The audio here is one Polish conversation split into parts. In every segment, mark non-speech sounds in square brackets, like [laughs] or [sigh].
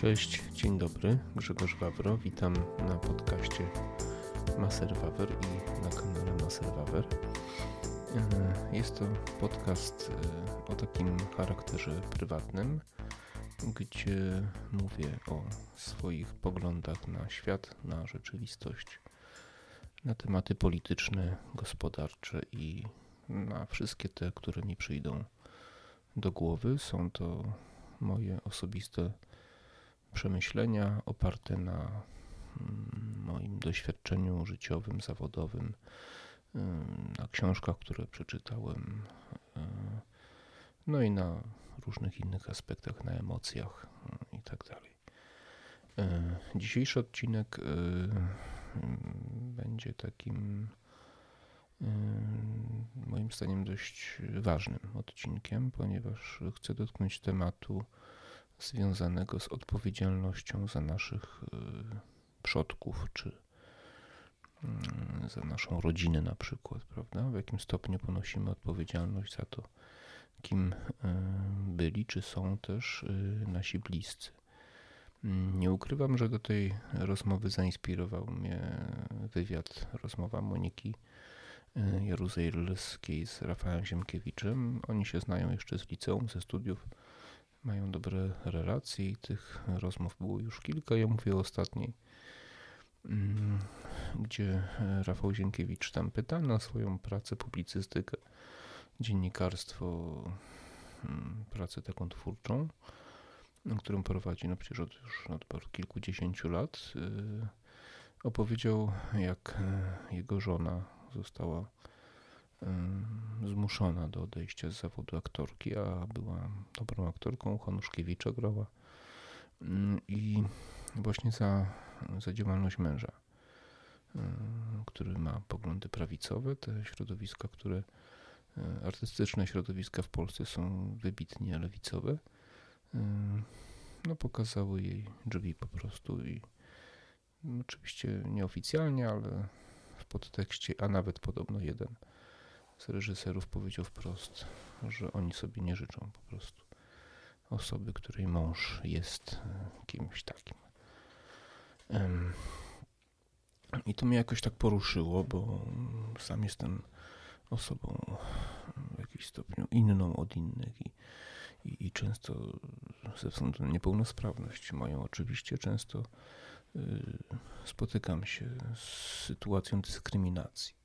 Cześć, dzień dobry, Grzegorz Wawro, witam na podcaście Maser Wawer i na kanale Maser Wawer. E, jest to podcast e, o takim charakterze prywatnym, gdzie mówię o swoich poglądach na świat, na rzeczywistość, na tematy polityczne, gospodarcze i na wszystkie te, które mi przyjdą do głowy. Są to moje osobiste przemyślenia oparte na mm, moim doświadczeniu życiowym, zawodowym, na książkach, które przeczytałem, e, no i na różnych innych aspektach, na emocjach e, i tak dalej. E, dzisiejszy odcinek będzie takim moim zdaniem dość ważnym odcinkiem, ponieważ chcę dotknąć tematu związanego z odpowiedzialnością za naszych y, przodków, czy mm, za naszą rodzinę na przykład, prawda? W jakim stopniu ponosimy odpowiedzialność za to, kim y, byli, czy są też y, nasi bliscy. Nie ukrywam, że do tej rozmowy zainspirował mnie wywiad, rozmowa Moniki Jaruzelskiej z Rafałem Ziemkiewiczem. Oni się znają jeszcze z liceum, ze studiów mają dobre relacje i tych rozmów było już kilka. Ja mówię o ostatniej, mm, gdzie Rafał Zienkiewicz tam pyta na swoją pracę, publicystykę, dziennikarstwo, mm, pracę taką twórczą, którą prowadzi no przecież od, już od kilkudziesięciu lat. Y, opowiedział, jak jego żona została zmuszona do odejścia z zawodu aktorki, a była dobrą aktorką, Hanuszkiewicza grała i właśnie za, za działalność męża, który ma poglądy prawicowe, te środowiska, które artystyczne środowiska w Polsce są wybitnie lewicowe, no pokazały jej drzwi po prostu i oczywiście nieoficjalnie, ale w podtekście, a nawet podobno jeden z reżyserów powiedział wprost, że oni sobie nie życzą po prostu osoby, której mąż jest e, kimś takim. I to mnie jakoś tak poruszyło, bo sam jestem osobą w jakimś stopniu inną od innych i, i, i często ze względu na niepełnosprawność moją oczywiście często y, spotykam się z sytuacją dyskryminacji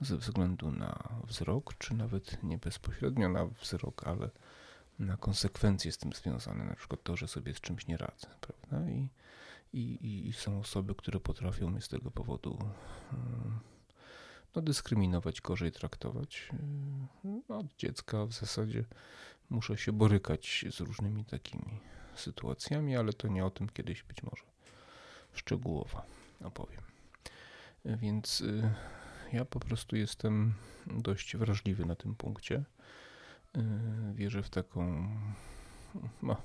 ze względu na wzrok, czy nawet nie bezpośrednio na wzrok, ale na konsekwencje z tym związane, na przykład to, że sobie z czymś nie radzę, prawda? I, i, i są osoby, które potrafią mnie z tego powodu no, dyskryminować, gorzej traktować. No, od dziecka w zasadzie muszę się borykać z różnymi takimi sytuacjami, ale to nie o tym kiedyś być może szczegółowo opowiem. Więc y, ja po prostu jestem dość wrażliwy na tym punkcie. Y, wierzę w taką. No,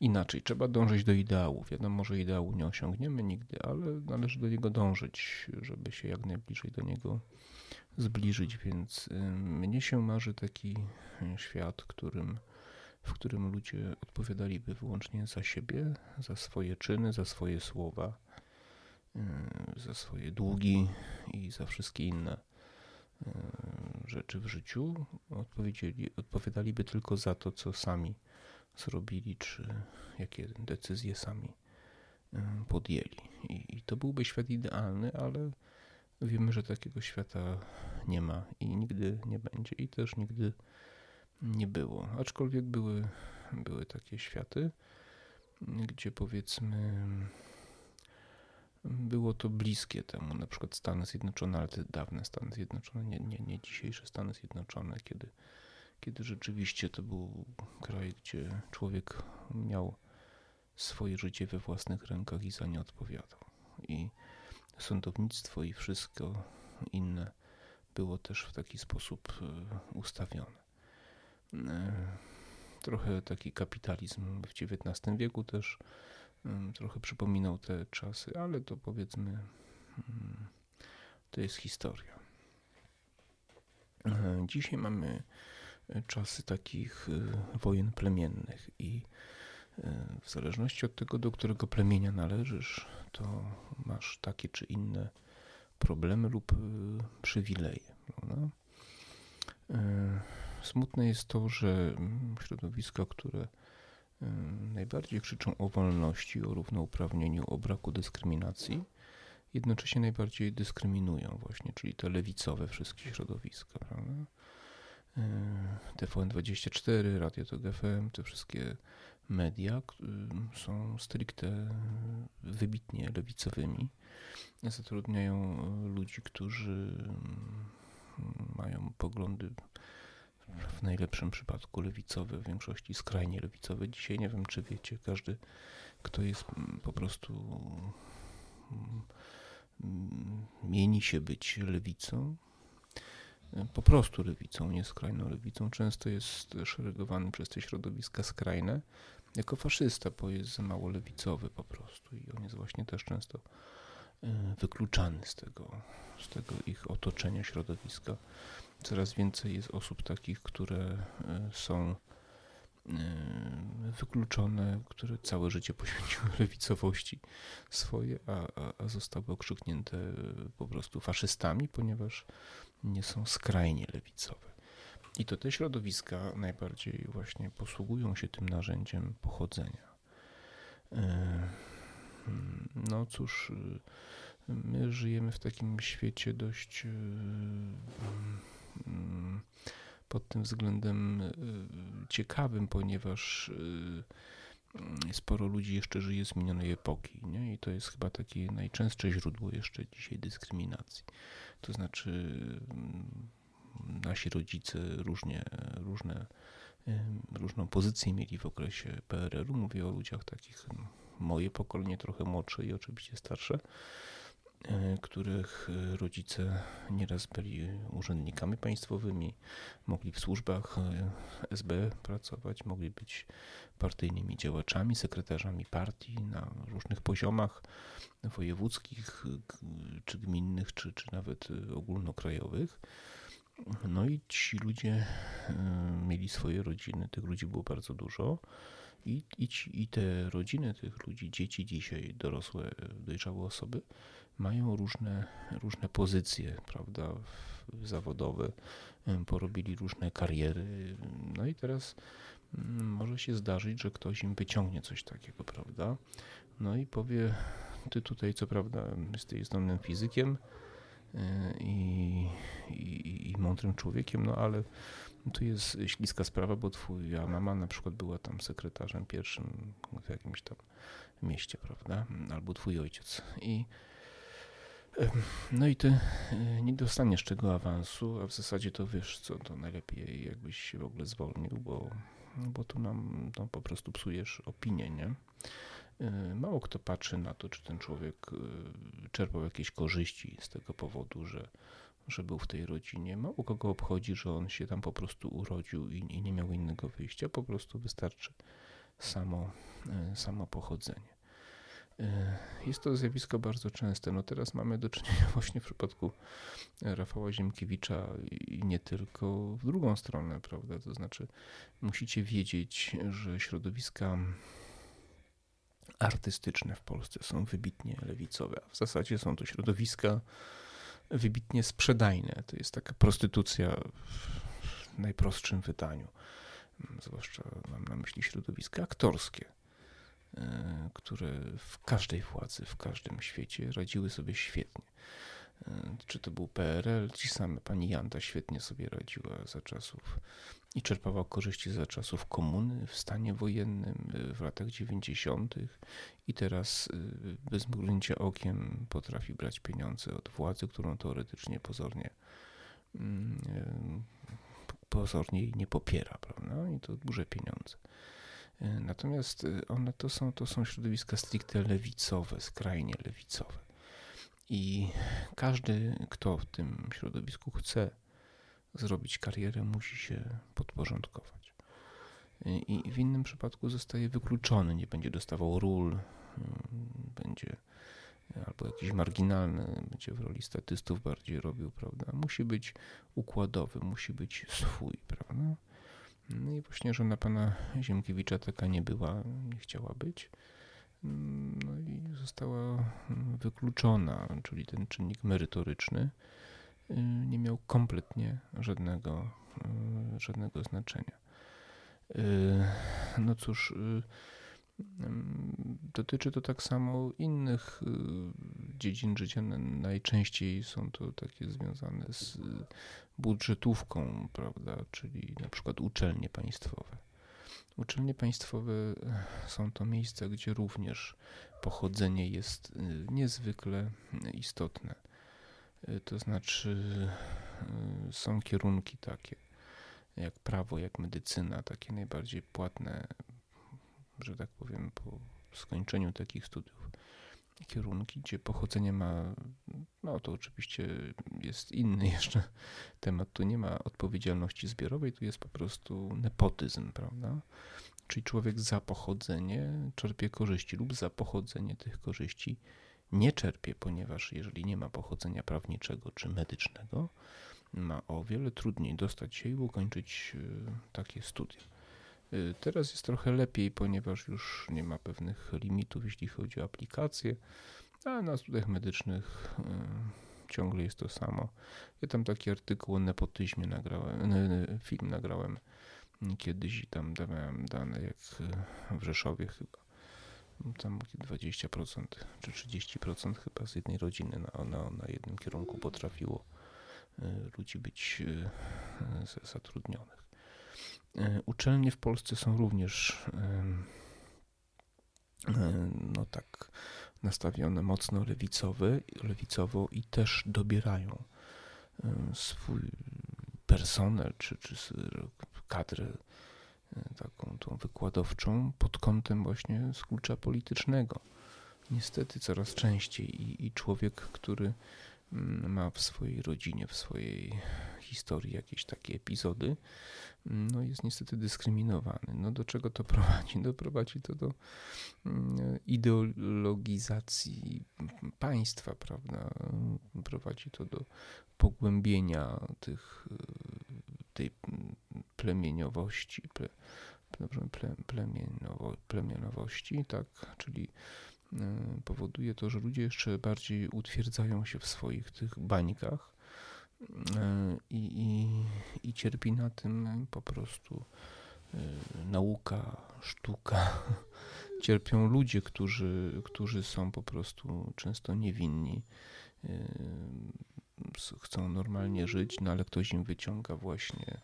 inaczej, trzeba dążyć do ideału. Wiadomo, że ideału nie osiągniemy nigdy, ale należy do niego dążyć, żeby się jak najbliżej do niego zbliżyć. Więc y, mnie się marzy taki świat, którym, w którym ludzie odpowiadaliby wyłącznie za siebie, za swoje czyny, za swoje słowa za swoje długi i za wszystkie inne e, rzeczy w życiu. odpowiadaliby tylko za to, co sami zrobili, czy jakie decyzje sami e, podjęli. I, I, to byłby świat idealny, ale wiemy, że takiego świata nie ma i nigdy nie będzie, i też nigdy nie było. Aczkolwiek były, były takie światy, gdzie powiedzmy było to bliskie temu, na przykład Stany Zjednoczone, ale te dawne Stany Zjednoczone, nie, nie, nie dzisiejsze Stany Zjednoczone, kiedy, kiedy rzeczywiście to był kraj, gdzie człowiek miał swoje życie we własnych rękach i za nie odpowiadał. I sądownictwo i wszystko inne było też w taki sposób e, ustawione. E, trochę taki kapitalizm w XIX wieku też trochę przypominał te czasy, ale to powiedzmy, to jest historia. E, dzisiaj mamy czasy takich e, wojen plemiennych i w zależności od tego, do którego plemienia należysz, to masz takie czy inne problemy lub przywileje. Prawda? Smutne jest to, że środowiska, które najbardziej krzyczą o wolności, o równouprawnieniu, o braku dyskryminacji, jednocześnie najbardziej dyskryminują właśnie, czyli te lewicowe wszystkie środowiska, prawda? TVN24, Radio TOG FM, te wszystkie media są stricte wybitnie lewicowymi. Zatrudniają ludzi, którzy mają poglądy w najlepszym przypadku lewicowe, w większości skrajnie lewicowe. Dzisiaj nie wiem, czy wiecie, każdy, kto jest po prostu mieni się być lewicą, po prostu lewicą, nie skrajną lewicą, często jest szeregowany przez te środowiska skrajne jako faszysta, bo jest za mało lewicowy po prostu i on jest właśnie też często e, wykluczany z tego, z tego ich otoczenia, środowiska. Coraz więcej jest osób takich, które e, są e, wykluczone, które całe życie [laughs] poświęciły lewicowości swoje, a, a, zostały okrzyknięte po prostu faszystami, ponieważ nie są skrajnie lewicowe. I to te środowiska najbardziej właśnie posługują się tym narzędziem pochodzenia. E, no cóż, my żyjemy w takim świecie dość pod tym względem y, ciekawym, ponieważ y, sporo ludzi jeszcze żyje z minionej epoki nie? i to jest chyba takie najczęstsze źródło jeszcze dzisiaj dyskryminacji. To znaczy mm, nasi rodzice różnie, różne, różną pozycję mieli w okresie PRL-u. Mówię o ludziach takich, moje pokolenie trochę młodsze i oczywiście starsze, których e, rodzice nieraz byli urzędnikami państwowymi, mogli w służbach e, SB pracować, mogli być partyjnymi działaczami, sekretarzami partii na różnych poziomach wojewódzkich, czy gminnych, czy, czy nawet ogólnokrajowych. No i ci ludzie mieli swoje rodziny, tych ludzi było bardzo dużo. I, i, ci, I te rodziny tych ludzi, dzieci dzisiaj, dorosłe, dojrzałe osoby, mają różne, różne pozycje, prawda, zawodowe, porobili różne kariery, no i teraz może się zdarzyć, że ktoś im wyciągnie coś takiego, prawda, no i powie, ty tutaj co prawda jesteś zdolnym fizykiem e, i, i, i mądrym człowiekiem, no ale tu jest śliska sprawa, bo twoja mama na przykład była tam sekretarzem pierwszym w jakimś tam mieście, prawda, albo twój ojciec. I no i ty e, nie dostaniesz tego awansu, a w zasadzie to wiesz co, to najlepiej jakbyś się w ogóle zwolnił, bo, bo tu nam no, po prostu psujesz opinię, nie? E, mało kto patrzy na to, czy ten człowiek e, czerpał jakieś korzyści z tego powodu, że, że był w tej rodzinie. Mało kogo obchodzi, że on się tam po prostu urodził i, i nie miał innego wyjścia. Po prostu wystarczy samo, samo pochodzenie. E, jest to zjawisko bardzo częste. No teraz mamy do czynienia [laughs] właśnie w przypadku Rafała Ziemkiewicza i nie tylko w drugą stronę, prawda? To znaczy, musicie wiedzieć, że środowiska artystyczne w Polsce są wybitnie lewicowe, a w zasadzie są to środowiska wybitnie sprzedajne. To jest taka prostytucja w najprostszym wydaniu. Zwłaszcza mam na myśli środowiska aktorskie które w każdej władzy, w każdym świecie radziły sobie świetnie. E, czy to był PRL, ci same pani Janda świetnie sobie radziła za czasów i czerpała korzyści za czasów komuny w stanie wojennym e, w latach 90. i teraz bez mrugnięcia okiem potrafi brać pieniądze od władzy, którą teoretycznie pozornie mm, pozornie nie popiera, prawda? I to duże pieniądze. E, natomiast e, one to są, to są środowiska stricte lewicowe, skrajnie lewicowe. I każdy, kto w tym środowisku chce zrobić karierę, musi się podporządkować. E, I w innym przypadku zostaje wykluczony, nie będzie dostawał ról, będzie albo jakiś marginalny, będzie w roli statystów bardziej robił, prawda? Musi być układowy, musi być swój, prawda? No i właśnie żona pana Ziemkiewicza taka nie była, nie chciała być. No i została wykluczona, czyli ten czynnik merytoryczny y, nie miał kompletnie żadnego, y, żadnego znaczenia. Y, no cóż, dotyczy to tak samo innych dziedzin życia. Najczęściej są to takie związane z budżetówką, prawda, czyli na przykład uczelnie państwowe. Uczelnie państwowe e, są to miejsca, gdzie również pochodzenie jest e, niezwykle istotne. To znaczy, są kierunki takie jak prawo, jak medycyna, takie najbardziej płatne, że tak powiem, po skończeniu takich studiów kierunki, gdzie pochodzenie ma, no to oczywiście jest inny [laughs] jeszcze temat, tu nie ma odpowiedzialności zbiorowej, tu jest po prostu nepotyzm, prawda? Czyli człowiek za pochodzenie czerpie korzyści lub za pochodzenie tych korzyści nie czerpie, ponieważ jeżeli nie ma pochodzenia prawniczego czy medycznego, ma o wiele trudniej dostać się i ukończyć e, takie studia. Y, teraz jest trochę lepiej, ponieważ już nie ma pewnych limitów, jeśli chodzi o aplikacje, a na studiach medycznych y, ciągle jest to samo. Ja tam taki artykuł o nepotyzmie nagrałem, film nagrałem kiedyś i tam dawałem dane jak w Rzeszowie chyba. Tam 20% czy 30% chyba z jednej rodziny na, na, na jednym kierunku potrafiło y, ludzi być zatrudnionych. E, uczelnie w Polsce są również no tak nastawione mocno lewicowo i też dobierają swój personel czy, czy kadrę e, taką tą wykładowczą pod kątem właśnie z klucza politycznego. Niestety coraz częściej i, i człowiek, który ma w swojej rodzinie, w swojej historii jakieś takie epizody, no jest niestety dyskryminowany. No do czego to [laughs] prowadzi? Doprowadzi to do mm, ideologizacji państwa, prawda? Prowadzi to do pogłębienia tych, tej plemieniowości, ple, ple, plemienowo, plemienowości, tak? Czyli y, powoduje to, że ludzie jeszcze bardziej utwierdzają się w swoich tych bańkach, i, i, i cierpi na tym po prostu y, nauka, sztuka. [laughs] Cierpią ludzie, którzy, którzy są po prostu często niewinni. Chcą normalnie żyć, no ale ktoś im wyciąga właśnie.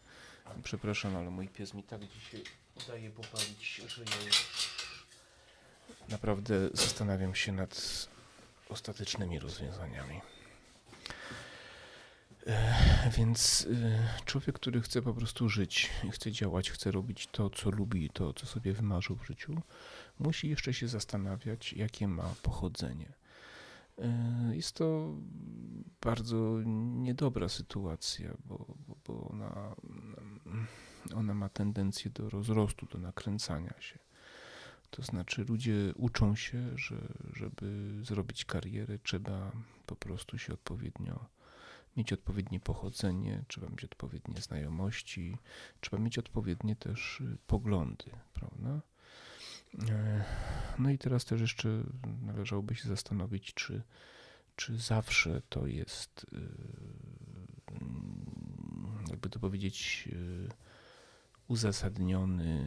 Przepraszam, ale mój pies mi tak dzisiaj daje popalić, że ja już naprawdę zastanawiam się nad ostatecznymi rozwiązaniami. E, więc e, człowiek, który chce po prostu żyć, chce działać, chce robić to, co lubi, to, co sobie wymarzył w życiu, musi jeszcze się zastanawiać, jakie ma pochodzenie. E, jest to bardzo niedobra sytuacja, bo, bo ona, ona ma tendencję do rozrostu, do nakręcania się. To znaczy, ludzie uczą się, że żeby zrobić karierę, trzeba po prostu się odpowiednio mieć odpowiednie pochodzenie, trzeba mieć odpowiednie znajomości, trzeba mieć odpowiednie też poglądy, prawda? E, no i teraz też jeszcze należałoby się zastanowić, czy, czy zawsze to jest, y, jakby to powiedzieć, y, uzasadniony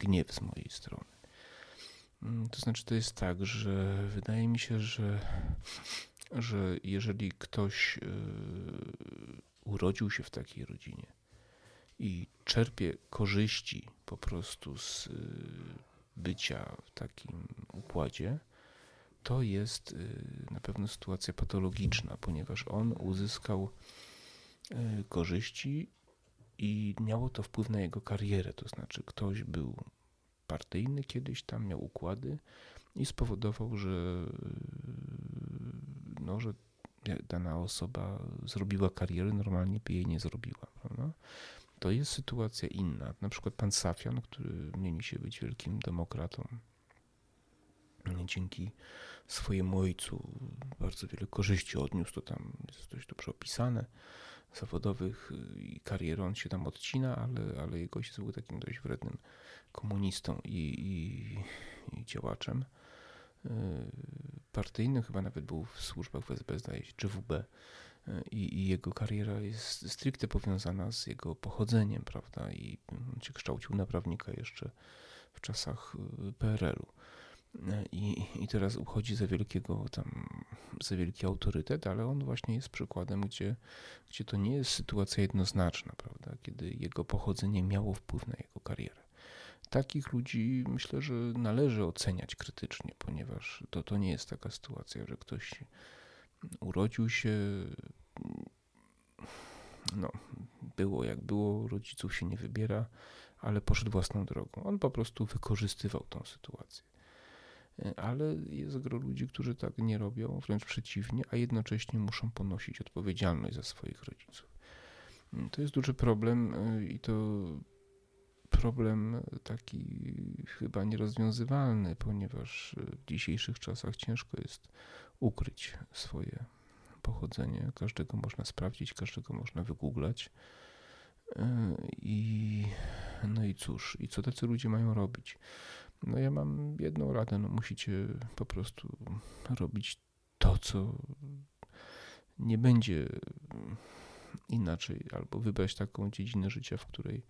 gniew z mojej strony. Mm, to znaczy, to jest tak, że wydaje mi się, że że jeżeli ktoś e, urodził się w takiej rodzinie i czerpie korzyści po prostu z e, bycia w takim układzie, to jest e, na pewno sytuacja patologiczna, ponieważ on uzyskał korzyści i miało to wpływ na jego karierę. To znaczy, ktoś był partyjny kiedyś tam, miał układy i spowodował, że no, że dana osoba zrobiła karierę, normalnie by jej nie zrobiła. Prawda? To jest sytuacja inna. Na przykład pan Safian, który mieni się być wielkim demokratą, dzięki swojemu ojcu bardzo wiele korzyści odniósł, to tam jest dość dobrze opisane. zawodowych i karierą. On się tam odcina, ale, ale jego ojciec był takim dość wrednym komunistą i, i, i działaczem partyjnym, chyba nawet był w służbach WSB, zdaje się, czy WB. I, I, jego kariera jest stricte powiązana z jego pochodzeniem, prawda? I on się kształcił na prawnika jeszcze w czasach PRL-u. I, I teraz uchodzi za wielkiego tam, za wielki autorytet, ale on właśnie jest przykładem, gdzie, gdzie to nie jest sytuacja jednoznaczna, prawda? Kiedy jego pochodzenie miało wpływ na jego karierę. Takich ludzi myślę, że należy oceniać krytycznie, ponieważ to, to nie jest taka sytuacja, że ktoś urodził się, no, było jak było, rodziców się nie wybiera, ale poszedł własną drogą. On po prostu wykorzystywał tą sytuację. Ale jest gro ludzi, którzy tak nie robią, wręcz przeciwnie, a jednocześnie muszą ponosić odpowiedzialność za swoich rodziców. To jest duży problem i to problem taki chyba nierozwiązywalny, ponieważ w dzisiejszych czasach ciężko jest ukryć swoje pochodzenie. Każdego można sprawdzić, każdego można wygooglać. I no i cóż, i co tacy ludzie mają robić? No ja mam jedną radę, no musicie po prostu robić to, co nie będzie inaczej, albo wybrać taką dziedzinę życia, w której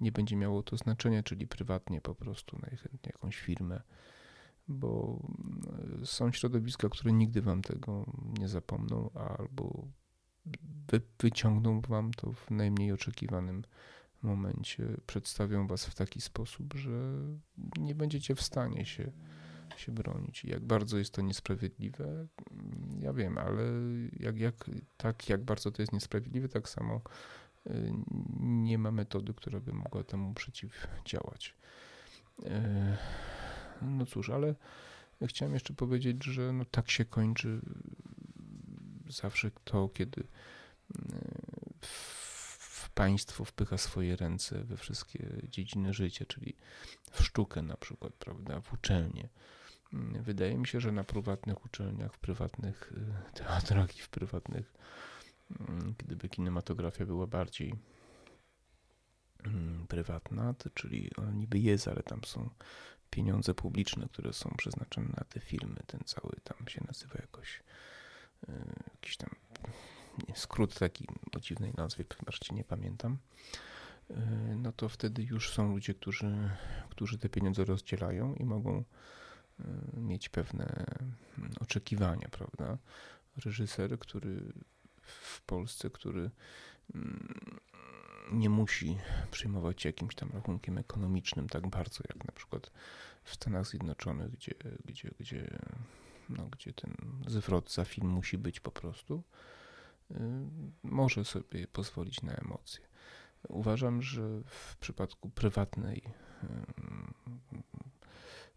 nie będzie miało to znaczenia, czyli prywatnie po prostu najchętniej jakąś firmę, bo mm, są środowiska, które nigdy wam tego nie zapomną, albo wy, wyciągną wam to w najmniej oczekiwanym momencie, przedstawią was w taki sposób, że nie będziecie w stanie się, się bronić. Jak bardzo jest to niesprawiedliwe, mm, ja wiem, ale jak, jak, tak jak bardzo to jest niesprawiedliwe, tak samo Y, nie ma metody, która by mogła temu przeciwdziałać. Y, no cóż, ale chciałem jeszcze powiedzieć, że no tak się kończy zawsze to, kiedy y, państwo wpycha swoje ręce we wszystkie dziedziny życia, czyli w sztukę na przykład, prawda, w uczelnię. Wydaje mi się, że na prywatnych uczelniach, w prywatnych teatrach i w prywatnych Mm, gdyby kinematografia była bardziej mm, prywatna, to, czyli ona niby jest, ale tam są pieniądze publiczne, które są przeznaczone na te filmy. Ten cały tam się nazywa jakoś y, jakiś tam skrót taki o dziwnej nazwie, wybaczcie, nie pamiętam. Y, no to wtedy już są ludzie, którzy, którzy te pieniądze rozdzielają i mogą y, mieć pewne mm, oczekiwania, prawda? Reżyser, który w Polsce, który mm, nie musi przejmować się jakimś tam rachunkiem ekonomicznym tak bardzo, jak na przykład w Stanach Zjednoczonych, gdzie, gdzie, gdzie, no, gdzie ten zwrot za film musi być po prostu, może sobie pozwolić na emocje. Uważam, że w przypadku prywatnej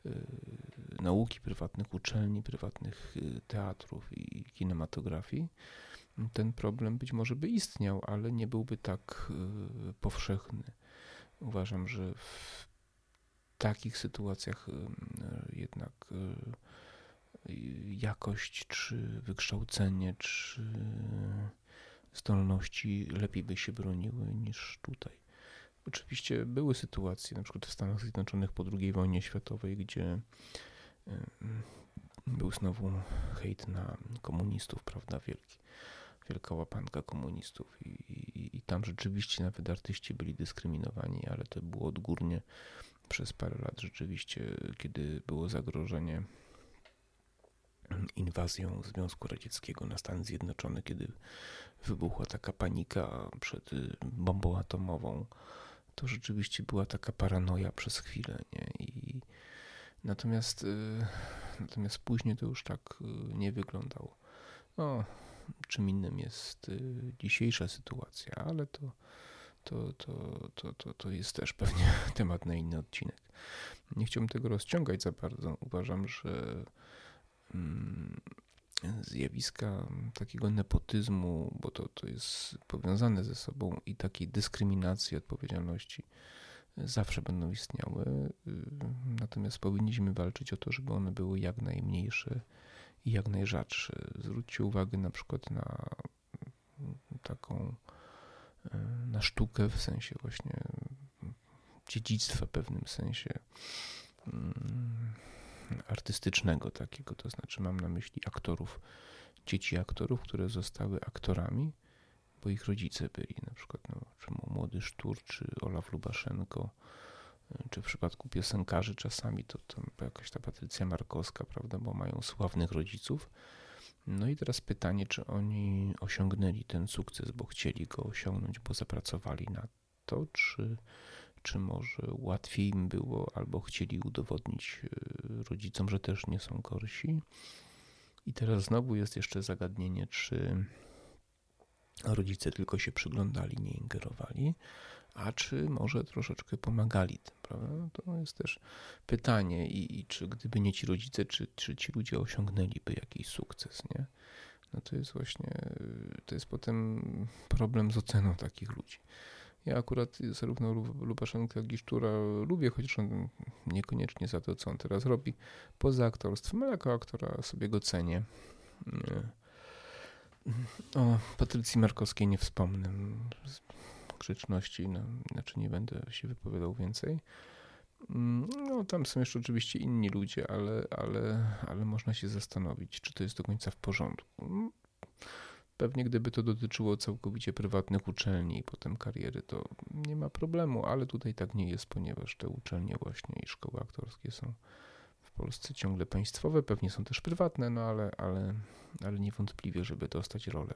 y, y, nauki, prywatnych uczelni, prywatnych teatrów i kinematografii, ten problem być może by istniał, ale nie byłby tak y, powszechny. Uważam, że w takich sytuacjach y, jednak y, jakość, czy wykształcenie, czy zdolności lepiej by się broniły niż tutaj. Oczywiście były sytuacje, na przykład w Stanach Zjednoczonych po II wojnie światowej, gdzie był znowu hejt na komunistów, prawda, wielki wielka łapanka komunistów i, i, i, tam rzeczywiście nawet artyści byli dyskryminowani, ale to było odgórnie przez parę lat rzeczywiście, kiedy było zagrożenie inwazją Związku Radzieckiego na Stany Zjednoczone, kiedy wybuchła taka panika przed bombą atomową, to rzeczywiście była taka paranoja przez chwilę, nie? I natomiast, y, natomiast później to już tak y, nie wyglądało. No, czym innym jest y, dzisiejsza sytuacja, ale to, to, to, to, to, to jest też pewnie [laughs] temat na inny odcinek. Nie chciałbym tego rozciągać za bardzo. Uważam, że zjawiska takiego nepotyzmu, bo to, to jest powiązane ze sobą i takiej dyskryminacji odpowiedzialności zawsze będą istniały. Y, natomiast powinniśmy walczyć o to, żeby one były jak najmniejsze i jak najrzadszy. Zwróćcie uwagę na przykład na taką na sztukę w sensie właśnie dziedzictwa w pewnym sensie mm, artystycznego takiego, to znaczy mam na myśli aktorów, dzieci aktorów, które zostały aktorami, bo ich rodzice byli, na przykład no, czy Młody Sztur, czy Olaf Lubaszenko, czy w przypadku piosenkarzy czasami to, to jakaś ta Patrycja Markowska, prawda, bo mają sławnych rodziców. No i teraz pytanie, czy oni osiągnęli ten sukces, bo chcieli go osiągnąć, bo zapracowali na to, czy, czy może łatwiej im było, albo chcieli udowodnić e, rodzicom, że też nie są gorsi. I teraz znowu jest jeszcze zagadnienie, czy rodzice tylko się przyglądali, nie ingerowali, a czy może troszeczkę pomagali tym, prawda? To jest też pytanie i, i, czy gdyby nie ci rodzice, czy, czy ci ludzie osiągnęliby jakiś sukces, nie? No to jest właśnie, to jest potem problem z oceną takich ludzi. Ja akurat zarówno Lubaszenkę, jak i Szczura lubię, chociaż on niekoniecznie za to, co on teraz robi, poza aktorstwem, ale jako aktora sobie go cenię. O Patrycji Markowskiej nie wspomnę grzeczności, no, znaczy nie będę się wypowiadał więcej. Mm, no, tam są jeszcze oczywiście inni ludzie, ale, ale, ale można się zastanowić, czy to jest do końca w porządku. Pewnie gdyby to dotyczyło całkowicie prywatnych uczelni i potem kariery, to nie ma problemu, ale tutaj tak nie jest, ponieważ te uczelnie właśnie i szkoły aktorskie są w Polsce ciągle państwowe, pewnie są też prywatne, no ale, ale, ale niewątpliwie, żeby dostać rolę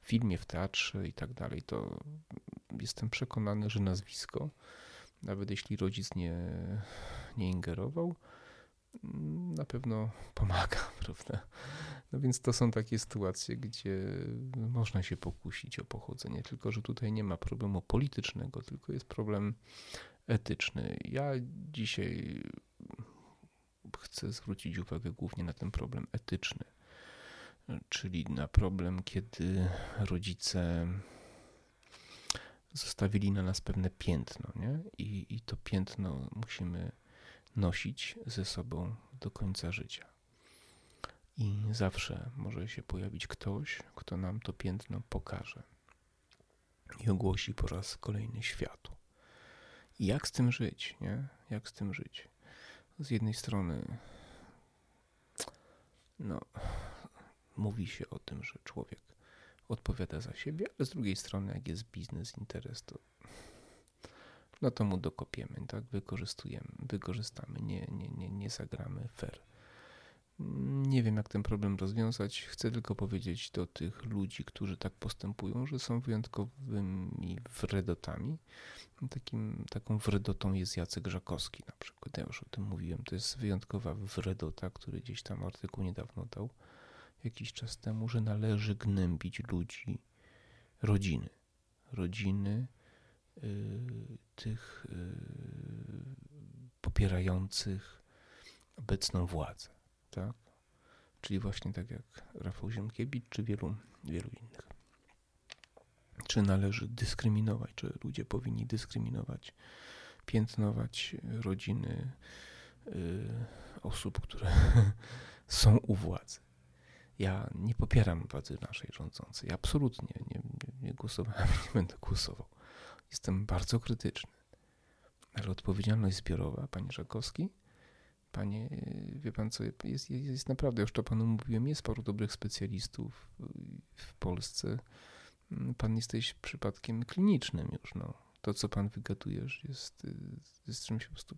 w filmie, w teatrze i tak dalej, to jestem przekonany, że nazwisko, nawet jeśli rodzic nie, nie ingerował, na pewno pomaga, [laughs] prawda? No więc to są takie sytuacje, gdzie można się pokusić o pochodzenie, tylko że tutaj nie ma problemu politycznego, tylko jest problem etyczny. Ja dzisiaj chcę zwrócić uwagę głównie na ten problem etyczny, czyli na problem, kiedy rodzice zostawili na nas pewne piętno, nie? I, I to piętno musimy nosić ze sobą do końca życia. I zawsze może się pojawić ktoś, kto nam to piętno pokaże i ogłosi po raz kolejny światu. I jak z tym żyć, nie? Jak z tym żyć? Z jednej strony, no, mówi się o tym, że człowiek odpowiada za siebie, ale z drugiej strony, jak jest biznes, interes, to no to mu dokopiemy, tak? Wykorzystujemy, wykorzystamy, nie, nie, nie, nie zagramy fair. Nie wiem, jak ten problem rozwiązać. Chcę tylko powiedzieć do tych ludzi, którzy tak postępują, że są wyjątkowymi wredotami. Takim, taką wredotą jest Jacek Żakowski na przykład. Ja już o tym mówiłem. To jest wyjątkowa wredota, który gdzieś tam artykuł niedawno dał jakiś czas temu, że należy gnębić ludzi, rodziny. Rodziny tych y, popierających obecną władzę. Tak? Czyli właśnie tak jak Rafał Ziemkiewicz, czy wielu, wielu innych. Czy należy dyskryminować, czy ludzie powinni dyskryminować, piętnować rodziny y, osób, które [laughs] są u władzy. Ja nie popieram władzy naszej rządzącej. Absolutnie nie, nie, nie głosowałem, [laughs] nie będę głosował. Jestem bardzo krytyczny. Ale odpowiedzialność zbiorowa, panie Żakowski, panie, wie pan co, jest, jest, jest naprawdę, już to panu mówiłem, jest paru dobrych specjalistów w Polsce. Pan jesteś przypadkiem klinicznym już, no. To, co pan wygadujesz, jest, jest czymś po prostu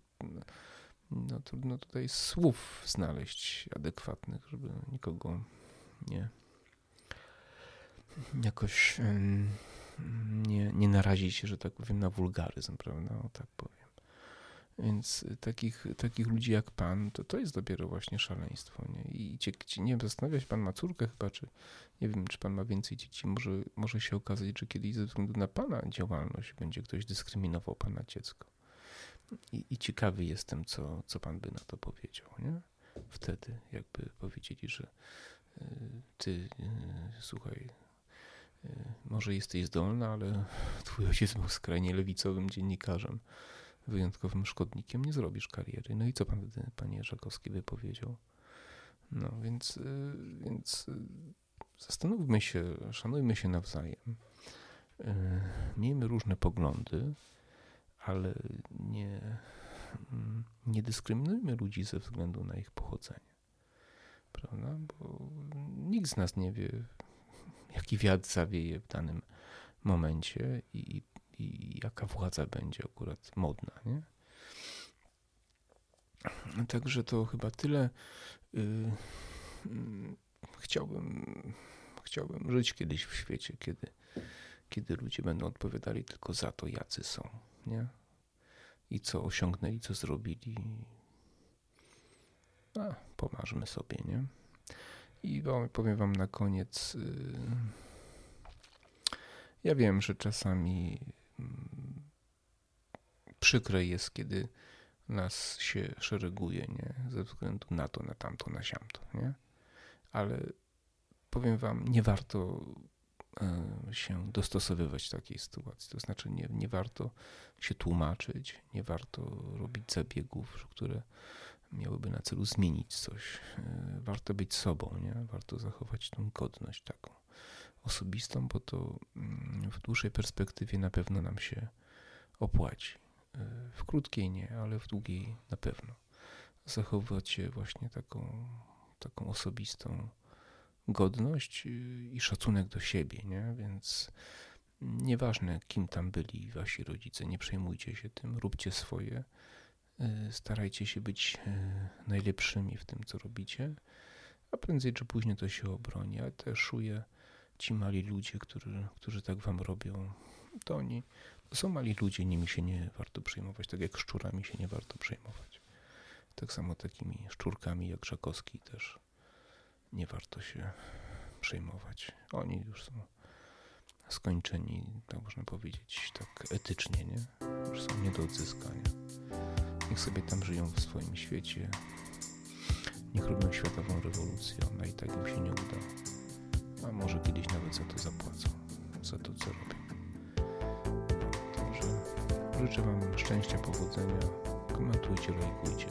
no, trudno tutaj słów znaleźć adekwatnych, żeby nikogo nie jakoś nie, nie narazić się, że tak powiem, na wulgaryzm, prawda? O, tak powiem. Więc takich, takich ludzi jak pan, to to jest dopiero właśnie szaleństwo. Nie? I cie, nie wiem, zastanawia się pan ma córkę chyba, czy nie wiem, czy pan ma więcej dzieci. Może, może się okazać, że kiedyś ze względu na pana działalność będzie ktoś dyskryminował pana dziecko. I, i ciekawy jestem, co, co pan by na to powiedział, nie? Wtedy, jakby powiedzieli, że ty, e, słuchaj, może jesteś zdolna, ale twój ojciec był skrajnie lewicowym dziennikarzem, wyjątkowym szkodnikiem, nie zrobisz kariery. No i co pan wtedy, panie Żakowski, wypowiedział? No więc, e, więc zastanówmy się, szanujmy się nawzajem. miejmy różne poglądy, ale nie, mm, nie dyskryminujmy ludzi ze względu na ich pochodzenie. Prawda? Bo nikt z nas nie wie, jaki wiatr zawieje w danym momencie i, i jaka władza będzie akurat modna. Nie? Także to chyba tyle. Y, mm, chciałbym, chciałbym żyć kiedyś w świecie, kiedy, kiedy ludzie będą odpowiadali tylko za to, jacy są. Nie? I co osiągnęli, co zrobili. A, pomarzmy sobie, nie? I powiem wam na koniec. Y, ja wiem, że czasami mm, przykre jest, kiedy nas się szereguje, nie? Ze względu na to, na tamto, na siamto, nie? Ale powiem wam, nie warto e, się dostosowywać do takiej sytuacji. To znaczy nie, nie warto się tłumaczyć, nie warto robić zabiegów, które miałyby na celu zmienić coś. E, warto być sobą, nie? Warto zachować tą godność taką osobistą, bo to mm, w dłuższej perspektywie na pewno nam się opłaci. E, w krótkiej nie, ale w długiej na pewno. Zachowywać się właśnie taką, taką osobistą godność i szacunek do siebie, nie? Więc nieważne, kim tam byli wasi rodzice, nie przejmujcie się tym, róbcie swoje, e, starajcie się być e, najlepszymi w tym, co robicie, a prędzej czy później to się obroni. Ale też czuję ci mali ludzie, którzy, którzy tak wam robią, to oni to są mali ludzie, nimi się nie warto przejmować, tak jak szczurami się nie warto przejmować. Tak samo takimi szczurkami jak Żakowski też nie warto się przejmować. Oni już są skończeni, tak można powiedzieć, tak etycznie, nie? Już są nie do odzyskania. Niech sobie tam żyją w swoim świecie. Niech robią światową rewolucję, ona i tak im się nie uda. A może kiedyś nawet za to zapłacą, za to, co robią. Także życzę Wam szczęścia, powodzenia. Komentujcie, lajkujcie.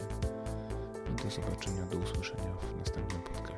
I do zobaczenia, do usłyszenia w następnym podcastie.